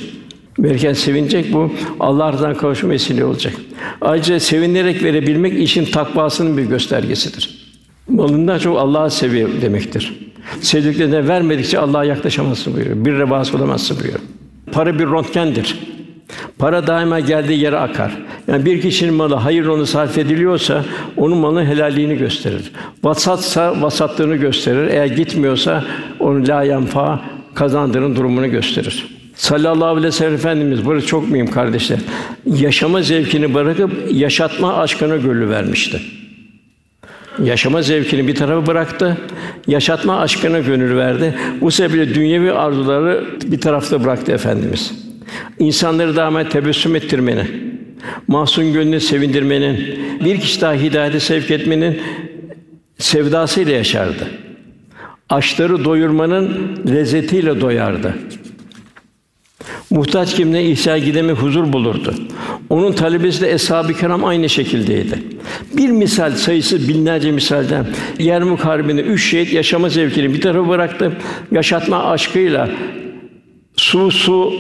Verirken sevinecek bu Allah rızasına kavuşma vesile olacak. Ayrıca sevinerek verebilmek işin takvasının bir göstergesidir. Malından çok Allah'ı seviyor demektir. Sevdiklerine vermedikçe Allah'a yaklaşamazsın buyuruyor. Bir revası olamazsın buyuruyor. Para bir röntgendir. Para daima geldiği yere akar. Yani bir kişinin malı hayır onu sarf ediliyorsa onun malının helalliğini gösterir. Vasatsa vasatlığını gösterir. Eğer gitmiyorsa onu la yanfa kazandığının durumunu gösterir. Sallallahu aleyhi ve sellem Efendimiz burası çok mühim kardeşler. Yaşama zevkini bırakıp yaşatma aşkına gönül vermişti. Yaşama zevkini bir tarafa bıraktı, yaşatma aşkına gönül verdi. Bu sebeple dünyevi arzuları bir tarafta bıraktı efendimiz. İnsanları daima tebessüm ettirmenin, masum gönlünü sevindirmenin, bir kişi daha hidayete sevk etmenin sevdasıyla yaşardı. Açları doyurmanın lezzetiyle doyardı. Muhtaç kimine ihtiyaç gidemi huzur bulurdu. Onun talebesi de eshab-ı kiram aynı şekildeydi. Bir misal sayısı binlerce misalden Yermuk Harbi'nde üç şehit yaşama zevkini bir tarafa bıraktı. Yaşatma aşkıyla su su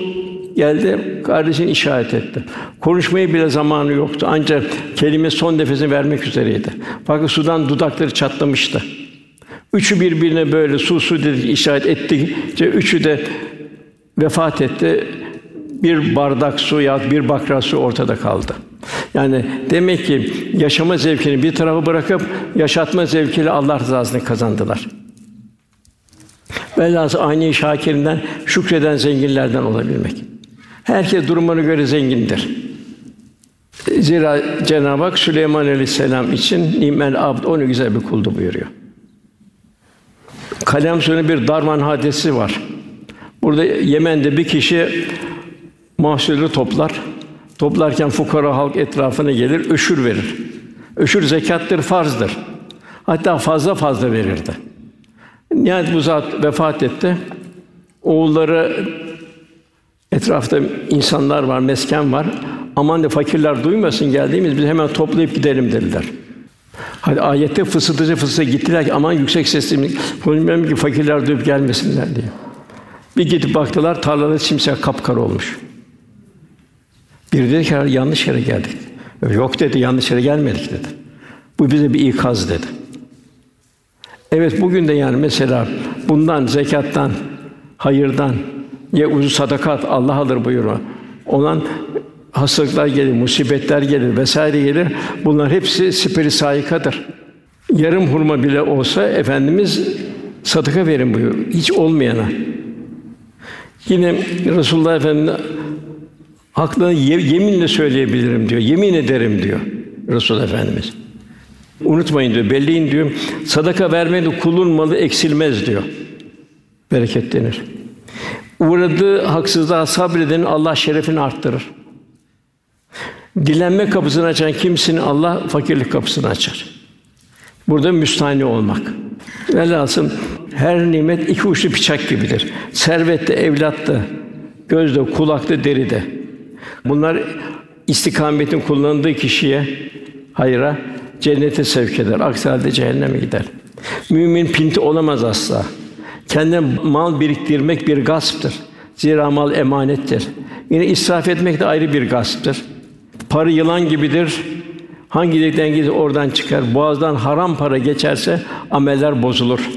geldi, kardeşini işaret etti. Konuşmayı bile zamanı yoktu. Ancak kelime son nefesini vermek üzereydi. Fakat sudan dudakları çatlamıştı. Üçü birbirine böyle su su dedi işaret ettikçe üçü de vefat etti. Bir bardak su ya bir bakra su ortada kaldı. Yani demek ki yaşama zevkini bir tarafa bırakıp yaşatma zevkiyle Allah rızasını kazandılar. Velhâsıl aynı şakirinden şükreden zenginlerden olabilmek. Herkes durumuna göre zengindir. Zira Cenab-ı Hak Süleyman Aleyhisselam için nimel abd onu güzel bir kuldu buyuruyor. Kalem sonu bir darman hadisi var. Burada Yemen'de bir kişi mahsulü toplar. Toplarken fukara halk etrafına gelir, öşür verir. Öşür zekattır, farzdır. Hatta fazla fazla verirdi. Nihayet bu zat vefat etti. Oğulları etrafta insanlar var, mesken var. Aman de fakirler duymasın geldiğimiz biz hemen toplayıp gidelim dediler. Hadi ayette fısıldıcı fısıldı gittiler ki aman yüksek sesli konuşmayalım ki fakirler duyup gelmesinler diye. Bir gidip baktılar tarlada simsiyah kapkara olmuş. Bir dedi ki yanlış yere geldik. Yok dedi yanlış yere gelmedik dedi. Bu bize bir ikaz dedi. Evet bugün de yani mesela bundan zekattan, hayırdan Ye uzu sadakat Allah alır buyuruyor. Olan hastalıklar gelir, musibetler gelir vesaire gelir. Bunlar hepsi siperi sayikadır. Yarım hurma bile olsa efendimiz sadaka verin buyuruyor. Hiç olmayana. Yine Resulullah Efendimiz haklı yeminle söyleyebilirim diyor. Yemin ederim diyor Resul Efendimiz. Unutmayın diyor, belleyin diyor. Sadaka vermedi kulun malı eksilmez diyor. Bereketlenir. Uğradığı haksızlığa sabredenin Allah şerefini arttırır. Dilenme kapısını açan kimsenin Allah fakirlik kapısını açar. Burada müstahni olmak. Velhasıl her nimet iki uçlu bıçak gibidir. Servette, evlatta, gözde, kulakta, deride. Bunlar istikametin kullanıldığı kişiye hayra, cennete sevk eder. Aksi halde cehenneme gider. Mümin pinti olamaz asla. Kendine mal biriktirmek bir gasptır. Zira mal emanettir. Yine israf etmek de ayrı bir gasptır. Para yılan gibidir. Hangi delikten gider oradan çıkar. Boğazdan haram para geçerse ameller bozulur.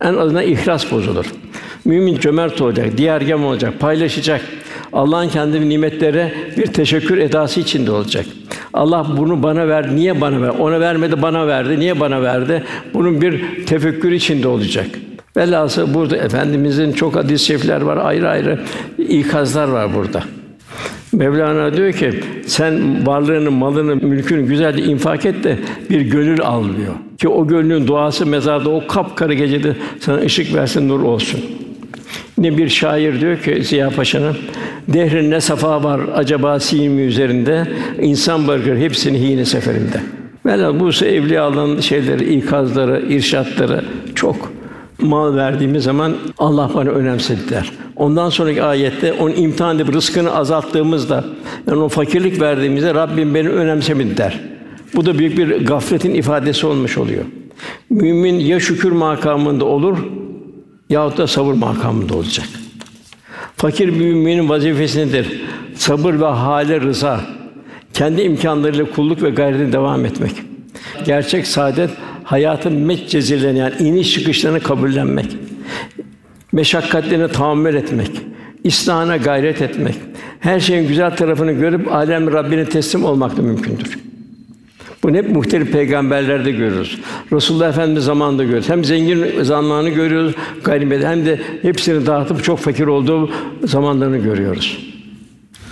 En azından ihlas bozulur. Mümin cömert olacak, diğergem olacak, paylaşacak. Allah'ın kendi nimetlere bir teşekkür edası içinde olacak. Allah bunu bana ver, niye bana ver? Ona vermedi, bana verdi. Niye bana verdi? Bunun bir tefekkür içinde olacak. Velhasıl burada efendimizin çok hadis-i şerifler var, ayrı ayrı ikazlar var burada. Mevlana diyor ki sen varlığını, malını, mülkünü güzelce infak et de bir gönül al diyor. Ki o gönlün duası mezarda o kapkara gecede sana ışık versin, nur olsun. Ne bir şair diyor ki Ziya Paşa'nın dehrin ne safa var acaba simi üzerinde insan bırakır hepsini hine seferinde. Velhâsıl bu evliyaların şeyleri, ikazları, irşatları çok mal verdiğimiz zaman Allah bana önemsediler. Ondan sonraki ayette onun imtihan edip rızkını azalttığımızda yani o fakirlik verdiğimizde Rabbim beni önemsemedi der. Bu da büyük bir gafletin ifadesi olmuş oluyor. Mümin ya şükür makamında olur yahut da sabır makamında olacak. Fakir bir müminin vazifesi nedir? Sabır ve hale rıza. Kendi imkanlarıyla kulluk ve gayretine devam etmek. Gerçek saadet hayatın metcezilerini yani iniş çıkışlarını kabullenmek. Meşakkatlerine tahammül etmek. İslahına gayret etmek. Her şeyin güzel tarafını görüp alem Rabbine teslim olmak da mümkündür. Bunu hep muhtelif peygamberlerde görüyoruz. Resulullah Efendimiz zamanında görüyoruz. Hem zengin zamanını görüyoruz, gayrimedet hem de hepsini dağıtıp çok fakir olduğu zamanlarını görüyoruz.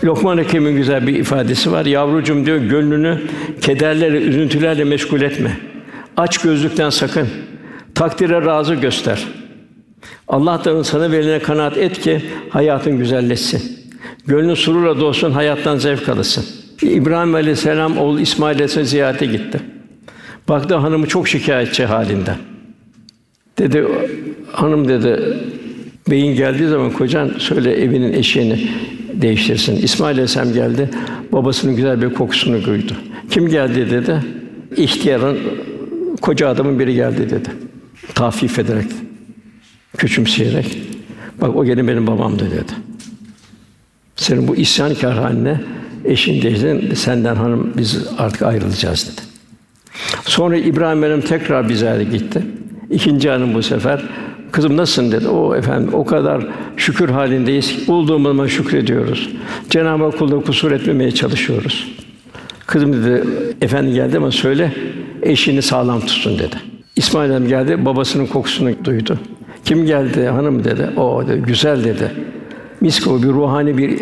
Lokman Hekim'in güzel bir ifadesi var. Yavrucum diyor, gönlünü kederlerle, üzüntülerle meşgul etme. Aç gözlükten sakın. Takdire razı göster. Allah'tan sana verilene kanaat et ki hayatın güzelleşsin. Gönlün sururla dolsun, hayattan zevk alırsın. İbrahim Aleyhisselam oğlu İsmail Aleyhisselam ziyarete gitti. Baktı hanımı çok şikayetçi halinde. Dedi hanım dedi beyin geldiği zaman kocan söyle evinin eşeğini değiştirsin. İsmail Aleyhisselam geldi. Babasının güzel bir kokusunu duydu. Kim geldi dedi. İhtiyarın koca adamın biri geldi dedi. Tafif ederek, küçümseyerek. Bak o gene benim babamdı dedi. Senin bu isyankâr haline eşin dedi, senden hanım biz artık ayrılacağız dedi. Sonra İbrahim benim tekrar bize gitti. İkinci hanım bu sefer Kızım nasılsın dedi. O efendim o kadar şükür halindeyiz. Bulduğumuz zaman şükrediyoruz. Cenab-ı Hak kulda kusur etmemeye çalışıyoruz. Kızım dedi, efendi geldi ama söyle eşini sağlam tutsun dedi. İsmail Hanım geldi, babasının kokusunu duydu. Kim geldi hanım dedi. O dedi, güzel dedi. Mis gibi bir ruhani bir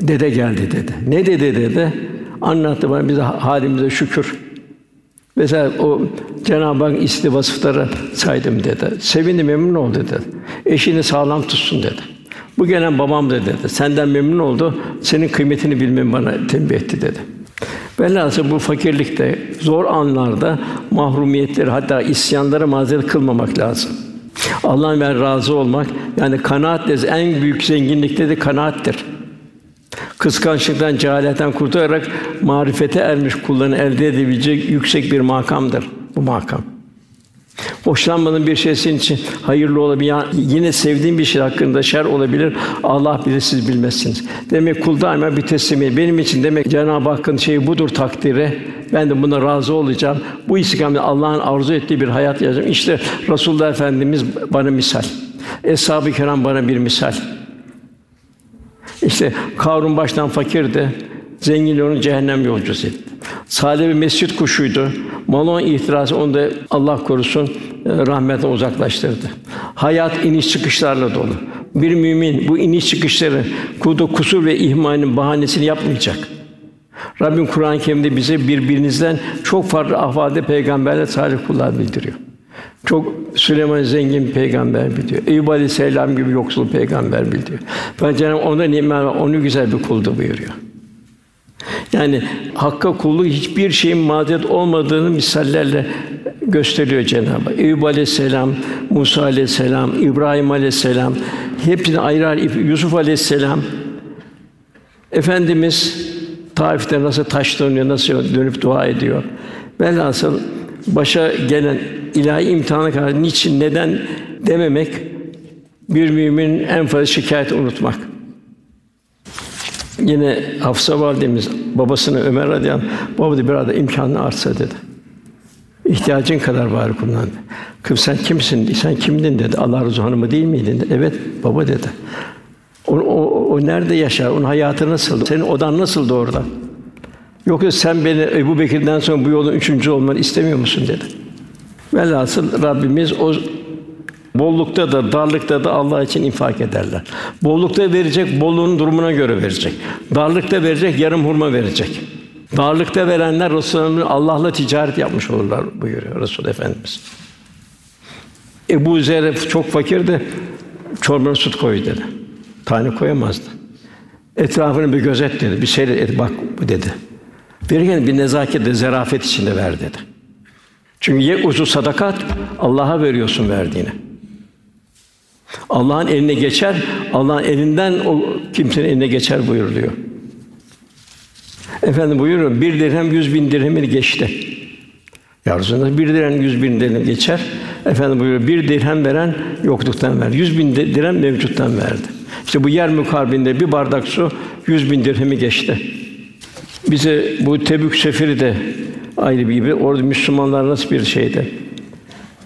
dede geldi dedi. Ne dedi dedi? Anlattı bana bize halimize şükür. Mesela o Cenab-ı Hak isti vasıfları saydım dedi. Sevindim, memnun oldu dedi. Eşini sağlam tutsun dedi. Bu gelen babam dedi. Senden memnun oldu. Senin kıymetini bilmem bana tembih etti dedi. Velhâsıl bu fakirlikte, zor anlarda mahrumiyetleri hatta isyanlara mazeret kılmamak lazım. Allah'ın ver razı olmak yani kanaat en büyük zenginlikte de kanaattir. Kıskançlıktan, cehaletten kurtularak marifete ermiş kulların elde edebilecek yüksek bir makamdır bu makam. Hoşlanmadığın bir şey senin için hayırlı olabilir. Ya yine sevdiğin bir şey hakkında şer olabilir. Allah bilir siz bilmezsiniz. Demek kul daima bir teslimiyet. Benim için demek Cenab-ı Hakk'ın şeyi budur takdiri. Ben de buna razı olacağım. Bu istikamette Allah'ın arzu ettiği bir hayat yaşayacağım. İşte Resulullah Efendimiz bana misal. Eshab-ı Kiram bana bir misal. İşte Karun baştan fakirdi. Zengin onu cehennem yolcusu etti. Salih bir mescit kuşuydu. Malon ihtirası onu da Allah korusun e, rahmetten uzaklaştırdı. Hayat iniş çıkışlarla dolu. Bir mümin bu iniş çıkışları kudu kusur ve ihmalin bahanesini yapmayacak. Rabbim Kur'an-ı Kerim'de bize birbirinizden çok farklı ahvalde peygamberler salih kullar bildiriyor. Çok Süleyman zengin peygamber bildiriyor. Eyüp Aleyhisselam gibi yoksul peygamber bildiriyor. Ben Cenab-ı ona nimet onu güzel bir kuldu buyuruyor. Yani hakka kulluk hiçbir şeyin mazeret olmadığını misallerle gösteriyor Cenab-ı Hak. Eyüp Aleyhisselam, Musa Aleyhisselam, İbrahim Aleyhisselam, hepsini ayrı ayrı Yusuf Aleyhisselam Efendimiz Taif'te nasıl taşlanıyor, nasıl dönüp dua ediyor. Velhasıl başa gelen ilahi imtihana kadar niçin, neden dememek bir müminin en fazla şikayet unutmak. Yine Hafsa validemiz babasına Ömer radıyallahu baba dedi bir imkanı artsa dedi. İhtiyacın kadar bari kullan. Kız sen kimsin? Sen kimdin dedi. Allah Resulü hanımı değil miydin? Dedi. Evet baba dedi. O, o, o nerede yaşar? Onun hayatı nasıl? Senin odan nasıl orada? Yoksa sen beni Ebu Bekir'den sonra bu yolun üçüncü olmanı istemiyor musun dedi. Velhasıl Rabbimiz o bollukta da darlıkta da Allah için infak ederler. Bollukta verecek, bolluğun durumuna göre verecek. Darlıkta verecek, yarım hurma verecek. Darlıkta verenler Resulullah'ın Allah'la ticaret yapmış olurlar buyuruyor Resul Efendimiz. Ebu Zer çok fakirdi. Çorbana süt koy dedi. Tane koyamazdı. Etrafını bir gözet dedi. Bir seyret et bak dedi. Verirken bir nezaket, zerafet içinde ver dedi. Çünkü ye uzu sadakat Allah'a veriyorsun verdiğini. Allah'ın eline geçer, Allah'ın elinden o kimsenin eline geçer buyuruluyor. Efendim buyuruyor, bir dirhem yüz bin dirhemini geçti. Ya bir dirhem yüz bin dirhem geçer. Efendim buyuruyor, bir dirhem veren yokluktan ver. Yüz bin dirhem mevcuttan verdi. İşte bu yer mukarbinde bir bardak su yüz bin dirhemi geçti. Bize bu Tebük seferi de ayrı bir gibi. Orada Müslümanlar nasıl bir şeydi?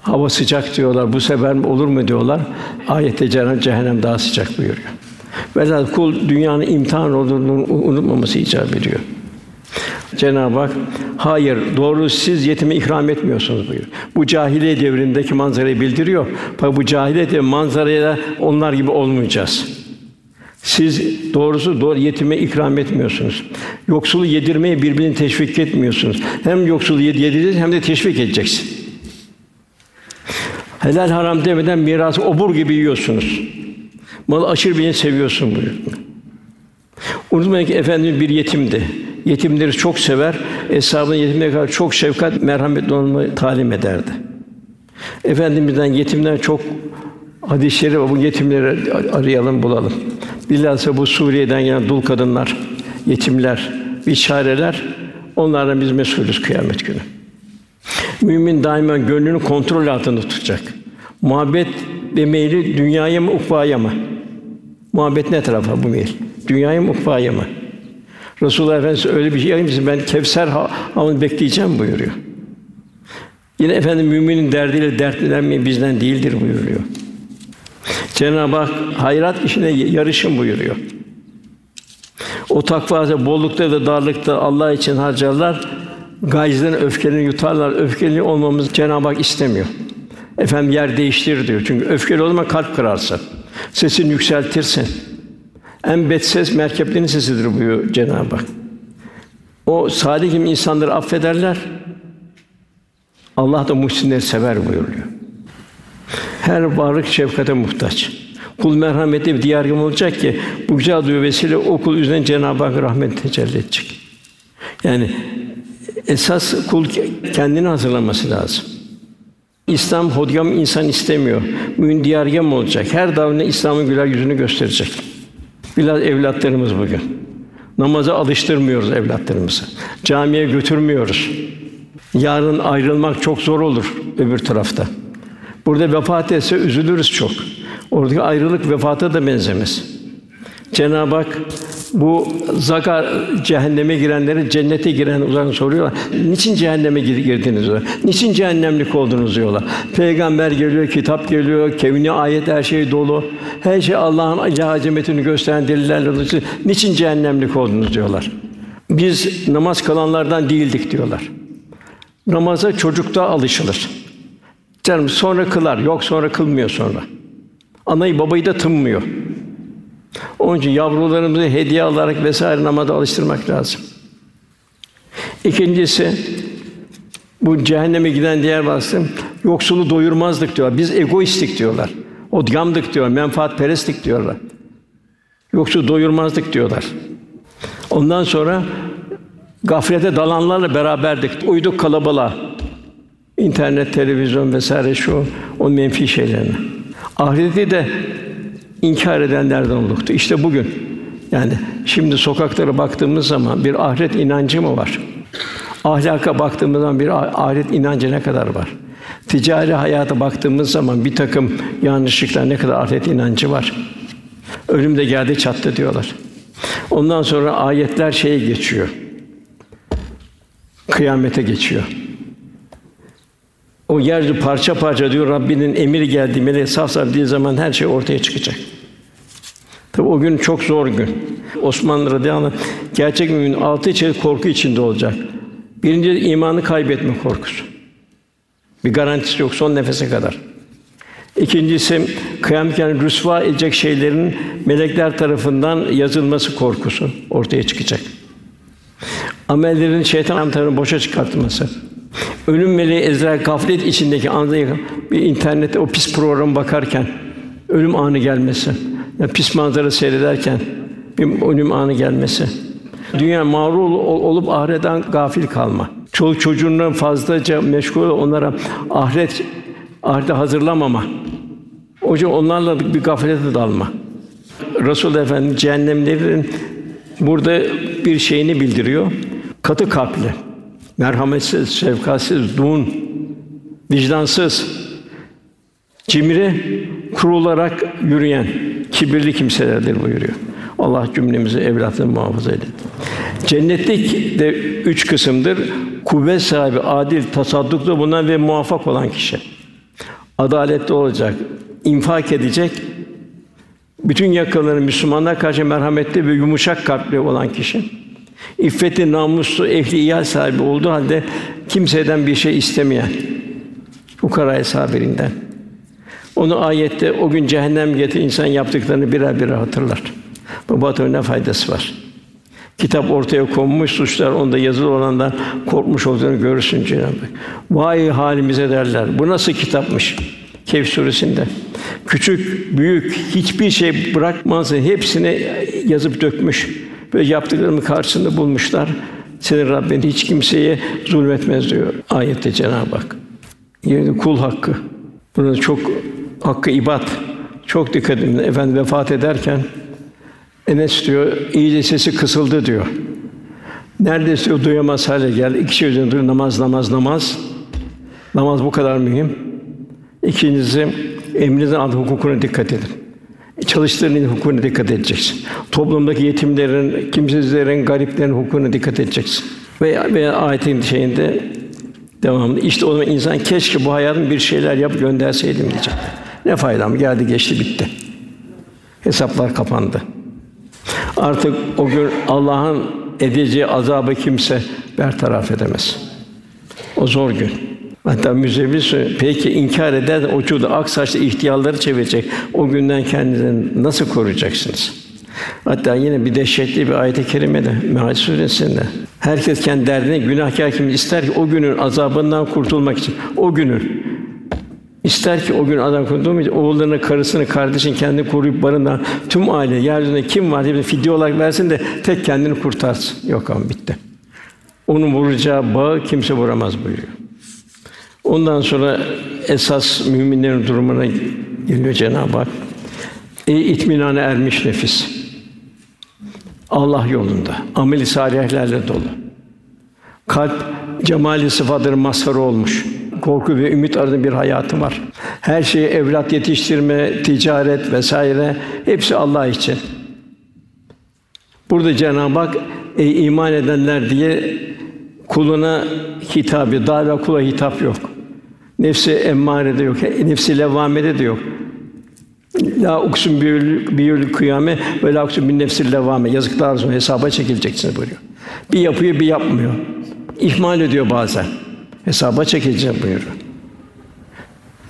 Hava sıcak diyorlar. Bu sefer olur mu diyorlar. Ayette Cenab-ı cehennem daha sıcak buyuruyor. Velhâsıl kul dünyanın imtihan olduğunu unutmaması icap ediyor. Cenab-ı Hak hayır doğru siz yetime ikram etmiyorsunuz buyuruyor. Bu cahiliye devrindeki manzarayı bildiriyor. Fakat bu cahiliye devri manzaraya onlar gibi olmayacağız. Siz doğrusu doğru yetime ikram etmiyorsunuz. Yoksulu yedirmeye birbirini teşvik etmiyorsunuz. Hem yoksulu yedireceksiniz hem de teşvik edeceksin. Helal haram demeden mirası obur gibi yiyorsunuz. Malı aşırı birini seviyorsun buyuruyor. Unutmayın ki efendimiz bir yetimdi. Yetimleri çok sever. Eshabın yetimlere kadar çok şefkat, merhametli olmayı talim ederdi. Efendimizden yetimden çok hadisleri bu yetimleri arayalım, bulalım. Bilhassa bu Suriye'den gelen dul kadınlar, yetimler, biçareler onlardan biz mesulüz kıyamet günü. Mümin daima gönlünü kontrol altında tutacak. Muhabbet ve meyli dünyaya mı ukvaya mı? Muhabbet ne tarafa bu meyil? Dünyaya mı ukvaya mı? Resulullah Efendimiz öyle bir şey yapayım ben Kevser havını bekleyeceğim buyuruyor. Yine efendim müminin derdiyle dertlenmeyin bizden değildir buyuruyor. Cenab-ı Hak hayrat işine yarışın buyuruyor. O takva bollukta ve darlıkta Allah için harcarlar. Gayzlerin öfkelerini yutarlar. Öfkeli olmamız Cenab-ı Hak istemiyor. Efendim yer değiştir diyor. Çünkü öfkeli olma kalp kırarsın. Sesini yükseltirsin. En bet ses merkeplerin sesidir buyuruyor Cenab-ı Hak. O salih insanları affederler. Allah da muhsinleri sever buyuruyor. Her varlık şefkate muhtaç. Kul merhametli bir diyar olacak ki bu güzel duyu vesile o kul üzerine Cenab-ı Hak rahmet tecelli edecek. Yani esas kul kendini hazırlaması lazım. İslam hodgam insan istemiyor. Mümin diyargam olacak. Her davrında İslam'ın güler yüzünü gösterecek. Biraz evlatlarımız bugün. Namaza alıştırmıyoruz evlatlarımızı. Camiye götürmüyoruz. Yarın ayrılmak çok zor olur öbür tarafta. Burada vefat etse üzülürüz çok. Oradaki ayrılık vefata da benzemez. Cenab-ı Hak Bu zakar cehenneme girenleri cennete giren uzaktan soruyorlar. Niçin cehenneme girdiniz diyorlar. Niçin cehennemlik oldunuz diyorlar. Peygamber geliyor, kitap geliyor, kevni ayet her şey dolu. Her şey Allah'ın azametini gösteren delillerle dolu. Niçin cehennemlik oldunuz diyorlar. Biz namaz kılanlardan değildik diyorlar. Namaza çocukta alışılır. Canım sonra kılar, yok sonra kılmıyor sonra. Anayı babayı da tınmıyor. Onun için yavrularımızı hediye alarak vesaire namaza alıştırmak lazım. İkincisi bu cehenneme giden diğer vasfı yoksulu doyurmazdık diyorlar. Biz egoistik diyorlar. Odgamdık diyor, menfaatperestlik diyorlar. Yoksul doyurmazdık diyorlar. Ondan sonra gaflete dalanlarla beraberdik. Uyduk kalabalığa. İnternet, televizyon vesaire şu o menfi şeylerine. Ahireti de inkar edenlerden olduktu. İşte bugün yani şimdi sokaklara baktığımız zaman bir ahiret inancı mı var? Ahlaka baktığımız zaman bir ahiret inancı ne kadar var? Ticari hayata baktığımız zaman bir takım yanlışlıklar ne kadar ahiret inancı var? Ölüm de geldi çattı diyorlar. Ondan sonra ayetler şeye geçiyor. Kıyamete geçiyor. O yeryüzü parça parça diyor Rabbinin emiri geldi melek saf saf dediği zaman her şey ortaya çıkacak. Tabi o gün çok zor gün. Osmanlı radıyallahu anh, gerçek mümin altı çeşit korku içinde olacak. Birinci imanı kaybetme korkusu. Bir garantisi yok son nefese kadar. İkincisi kıyamet yani rüsva edecek şeylerin melekler tarafından yazılması korkusu ortaya çıkacak. Amellerin şeytan tarafından boşa çıkartılması. Ölüm meleği Ezrail gaflet içindeki anda bir internette o pis program bakarken ölüm anı gelmesi. Yani pis manzara seyrederken bir ölüm anı gelmesi. Dünya mağrur olup ahiretten gafil kalma. Çoluk çocuğundan fazlaca meşgul onlara ahiret ahirete hazırlamama. Yüzden onlarla bir gaflete dalma. Resul Efendimiz cehennemlerin burada bir şeyini bildiriyor. Katı kalpli, merhametsiz, şefkatsiz, dun, vicdansız, cimri, kurularak yürüyen kibirli kimselerdir buyuruyor. Allah cümlemizi evlatını muhafaza edin. Cennetlik de üç kısımdır. Kuvvet sahibi, adil, tasadduklu bulunan ve muvaffak olan kişi. Adaletli olacak, infak edecek, bütün yakalarını Müslümanlar karşı merhametli ve yumuşak kalpli olan kişi. İffeti, namuslu, ehli iyal sahibi olduğu halde kimseden bir şey istemeyen, fukaraya sabirinden. Onu ayette o gün cehennem getir insan yaptıklarını birer birer hatırlar. Bu batının ne faydası var? Kitap ortaya konmuş, suçlar onda yazılı olandan korkmuş olduğunu görürsün Cenab-ı Hak. Vay halimize derler. Bu nasıl kitapmış? Kehf suresinde. Küçük, büyük hiçbir şey bırakmazsa hepsini yazıp dökmüş ve yaptıklarını karşısında bulmuşlar. Senin Rabbin hiç kimseye zulmetmez diyor ayette Cenab-ı Hak. Yani kul hakkı. Bunu çok hakkı ibad. Çok dikkat edin. Efendi vefat ederken Enes diyor, iyice sesi kısıldı diyor. Neredeyse diyor, duyamaz hale geldi. İki şey üzerinde namaz, namaz, namaz. Namaz bu kadar mühim. İkincisi, emrinizin adı hukukuna dikkat edin. Çalıştığın hukukuna dikkat edeceksin. Toplumdaki yetimlerin, kimsizlerin, gariplerin hukukuna dikkat edeceksin. Veya, veya ayetin şeyinde devamlı. İşte o zaman insan keşke bu hayatın bir şeyler yap gönderseydim diyecek. Ne faydam geldi geçti bitti. Hesaplar kapandı. Artık o gün Allah'ın edeceği azabı kimse bertaraf edemez. O zor gün. Hatta müzevvis peki inkar eder o çuğda ak saçlı ihtiyarları çevirecek. O günden kendinizi nasıl koruyacaksınız? Hatta yine bir dehşetli bir ayet-i kerimede Mehac suresinde herkes kendi derdine günahkar kim ister ki o günün azabından kurtulmak için o günün İster ki o gün adam için oğullarını, karısını, kardeşini kendini koruyup barından tüm aile yeryüzünde kim var diye fidye olarak versin de tek kendini kurtarsın. Yok ama bitti. Onun vuracağı bağı kimse vuramaz buyuruyor. Ondan sonra esas müminlerin durumuna geliyor Cenab-ı Hak. Ey itminane ermiş nefis. Allah yolunda, ameli salihlerle dolu. Kalp cemali sıfatların mazharı olmuş. Korku ve ümit arasında bir hayatı var. Her şeyi evlat yetiştirme, ticaret vesaire hepsi Allah için. Burada Cenab-ı Hak ey iman edenler diye kuluna hitabı, daha kula hitap yok. Nefsi emmare de yok, nefsi levvamede de yok. La uksun bir kıyame ve la uksun bin nefsil levvame. Yazıklar olsun hesaba çekileceksiniz buyuruyor. Bir yapıyor, bir yapmıyor. İhmal ediyor bazen. Hesaba çekileceğim buyuruyor.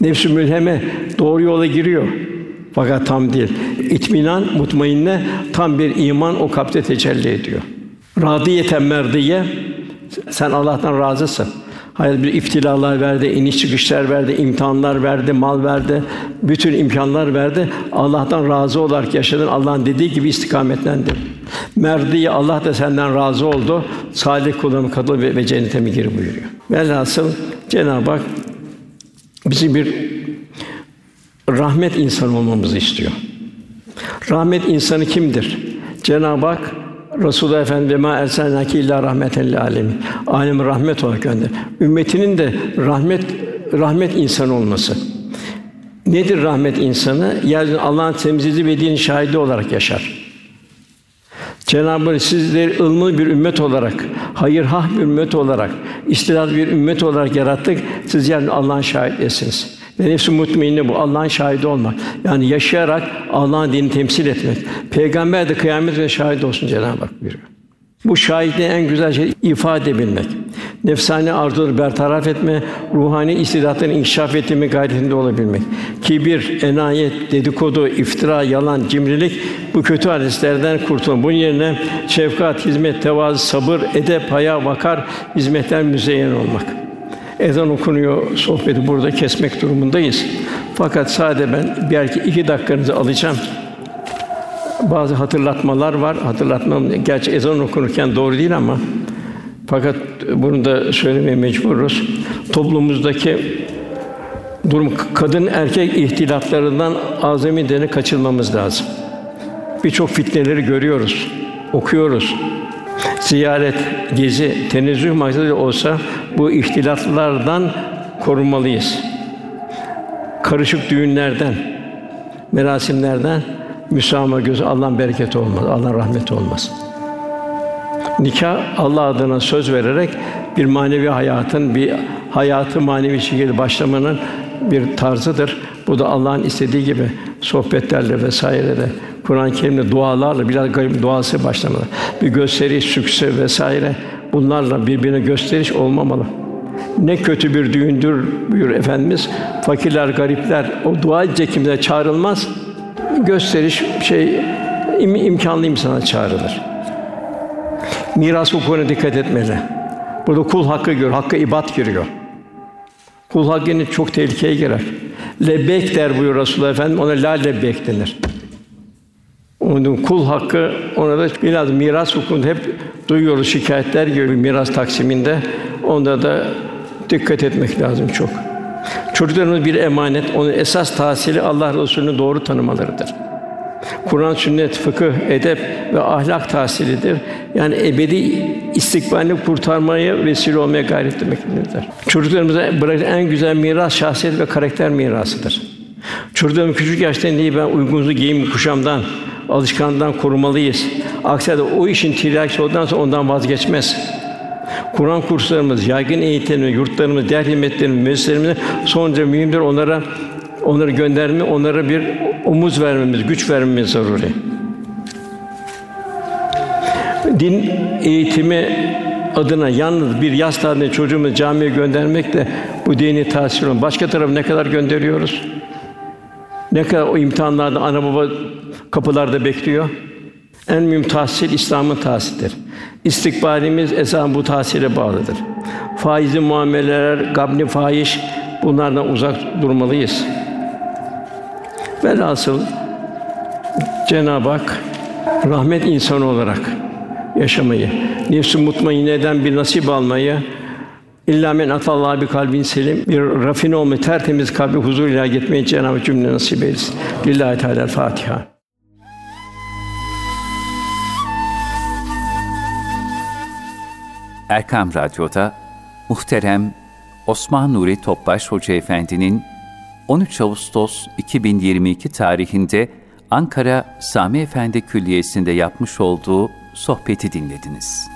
Nefs-i mülheme doğru yola giriyor. Fakat tam değil. İtminan, mutmainne tam bir iman o kalpte tecelli ediyor. Radiyeten merdiye sen Allah'tan razısın. Hayat bir iftilalar verdi, iniş çıkışlar verdi, imtihanlar verdi, mal verdi, bütün imkanlar verdi. Allah'tan razı olarak yaşadın. Allah'ın dediği gibi istikametlendin. Merdiye Allah da senden razı oldu. Salih kullarına katıl ve, ve cennete mi gir buyuruyor. Velhasıl Cenab-ı Hak bizim bir rahmet insanı olmamızı istiyor. Rahmet insanı kimdir? Cenab-ı Hak Resulullah Efendimiz ma erselnaki illa rahmeten lil alemin. Alem rahmet olarak gönder. Ümmetinin de rahmet rahmet insanı olması. Nedir rahmet insanı? Yani Allah'ın temsilci ve din şahidi olarak yaşar. Cenab-ı Hak sizleri ılımlı bir ümmet olarak, hayırhah bir ümmet olarak, istidad bir ümmet olarak yarattık. Siz yani Allah'ın şahidesiniz. Ve nefsi mutmainne bu Allah'ın şahidi olmak. Yani yaşayarak Allah'ın dinini temsil etmek. Peygamber de kıyamet ve şahit olsun Cenab-ı Hak buyuruyor. Bu şahitliğin en güzel şey ifade edebilmek. Nefsani arzuları bertaraf etme, ruhani istidatlarını inkişaf ettirme gayretinde olabilmek. Kibir, enayet, dedikodu, iftira, yalan, cimrilik bu kötü hadislerden kurtulmak. Bunun yerine şefkat, hizmet, tevazu, sabır, edep, haya, vakar hizmetler müzeyyen olmak. Ezan okunuyor, sohbeti burada kesmek durumundayız. Fakat sadece ben belki iki dakikanızı alacağım. Bazı hatırlatmalar var. Hatırlatmam gerçi ezan okunurken doğru değil ama fakat bunu da söylemeye mecburuz. Toplumumuzdaki durum kadın erkek ihtilaflarından azami deni kaçılmamız lazım. Birçok fitneleri görüyoruz, okuyoruz. Ziyaret, gezi, tenezzüh maksadı olsa bu ihtilaflardan korunmalıyız. Karışık düğünlerden, merasimlerden müsamaha gözü Allah'ın bereketi olmaz, Allah'ın rahmeti olmaz. Nikah Allah adına söz vererek bir manevi hayatın bir hayatı manevi şekilde başlamanın bir tarzıdır. Bu da Allah'ın istediği gibi sohbetlerle vesaire de Kur'an-ı Kerim'de dualarla biraz garip duası başlamalı. Bir gösteriş, sükse vesaire bunlarla birbirine gösteriş olmamalı. Ne kötü bir düğündür buyur Efendimiz. Fakirler, garipler o dua edecek kimse çağrılmaz. Gösteriş şey im, imkanlı insana çağrılır. Miras hukukuna dikkat etmeli. Burada kul hakkı gör, hakkı ibad giriyor. Kul hakkı çok tehlikeye girer. Lebbek der buyur Resulullah Efendimiz, ona la lebbek denir. Onun kul hakkı ona da biraz miras hukukunda hep duyuyoruz şikayetler gibi miras taksiminde. Onda da dikkat etmek lazım çok. Çocuklarımız bir emanet. Onun esas tahsili Allah Resulü'nü doğru tanımalarıdır. Kur'an, sünnet, fıkıh, edep ve ahlak tahsilidir. Yani ebedi istikbalini kurtarmaya vesile olmaya gayret etmektedir. Çocuklarımıza bırakılan en güzel miras şahsiyet ve karakter mirasıdır. Çocuklarım küçük yaştan değil ben uygunluğu giyim kuşamdan, alışkanlıktan korumalıyız. Aksi halde o işin tiryakisi olduktan sonra ondan vazgeçmez. Kur'an kurslarımız, yaygın eğitimimiz, yurtlarımız, diğer hizmetlerimiz, müesseselerimiz sonunca mühimdir. Onlara onları gönderme, onlara bir omuz vermemiz, güç vermemiz zaruri. Din eğitimi adına yalnız bir yaz tatilinde çocuğumuzu camiye göndermek de bu dini tahsil. Başka tarafı ne kadar gönderiyoruz? Ne kadar o imtihanlarda ana baba kapılarda bekliyor? En mühim tahsil İslam'ın tahsilidir. İstikbalimiz esasen bu tahsile bağlıdır. Faizli muameleler, gabni fahiş bunlardan uzak durmalıyız. Velhasıl Cenab-ı Hak rahmet insanı olarak yaşamayı, nefs-i mutmainneden bir nasip almayı, İlla men atallah bir kalbin selim bir rafine olmayı, tertemiz kalbi huzur ile gitmeyi Cenab-ı cümle nasip eylesin. Lillahi Teala Fatiha. Erkam Radyo'da muhterem Osman Nuri Topbaş Hoca Efendi'nin 13 Ağustos 2022 tarihinde Ankara Sami Efendi Külliyesi'nde yapmış olduğu sohbeti dinlediniz.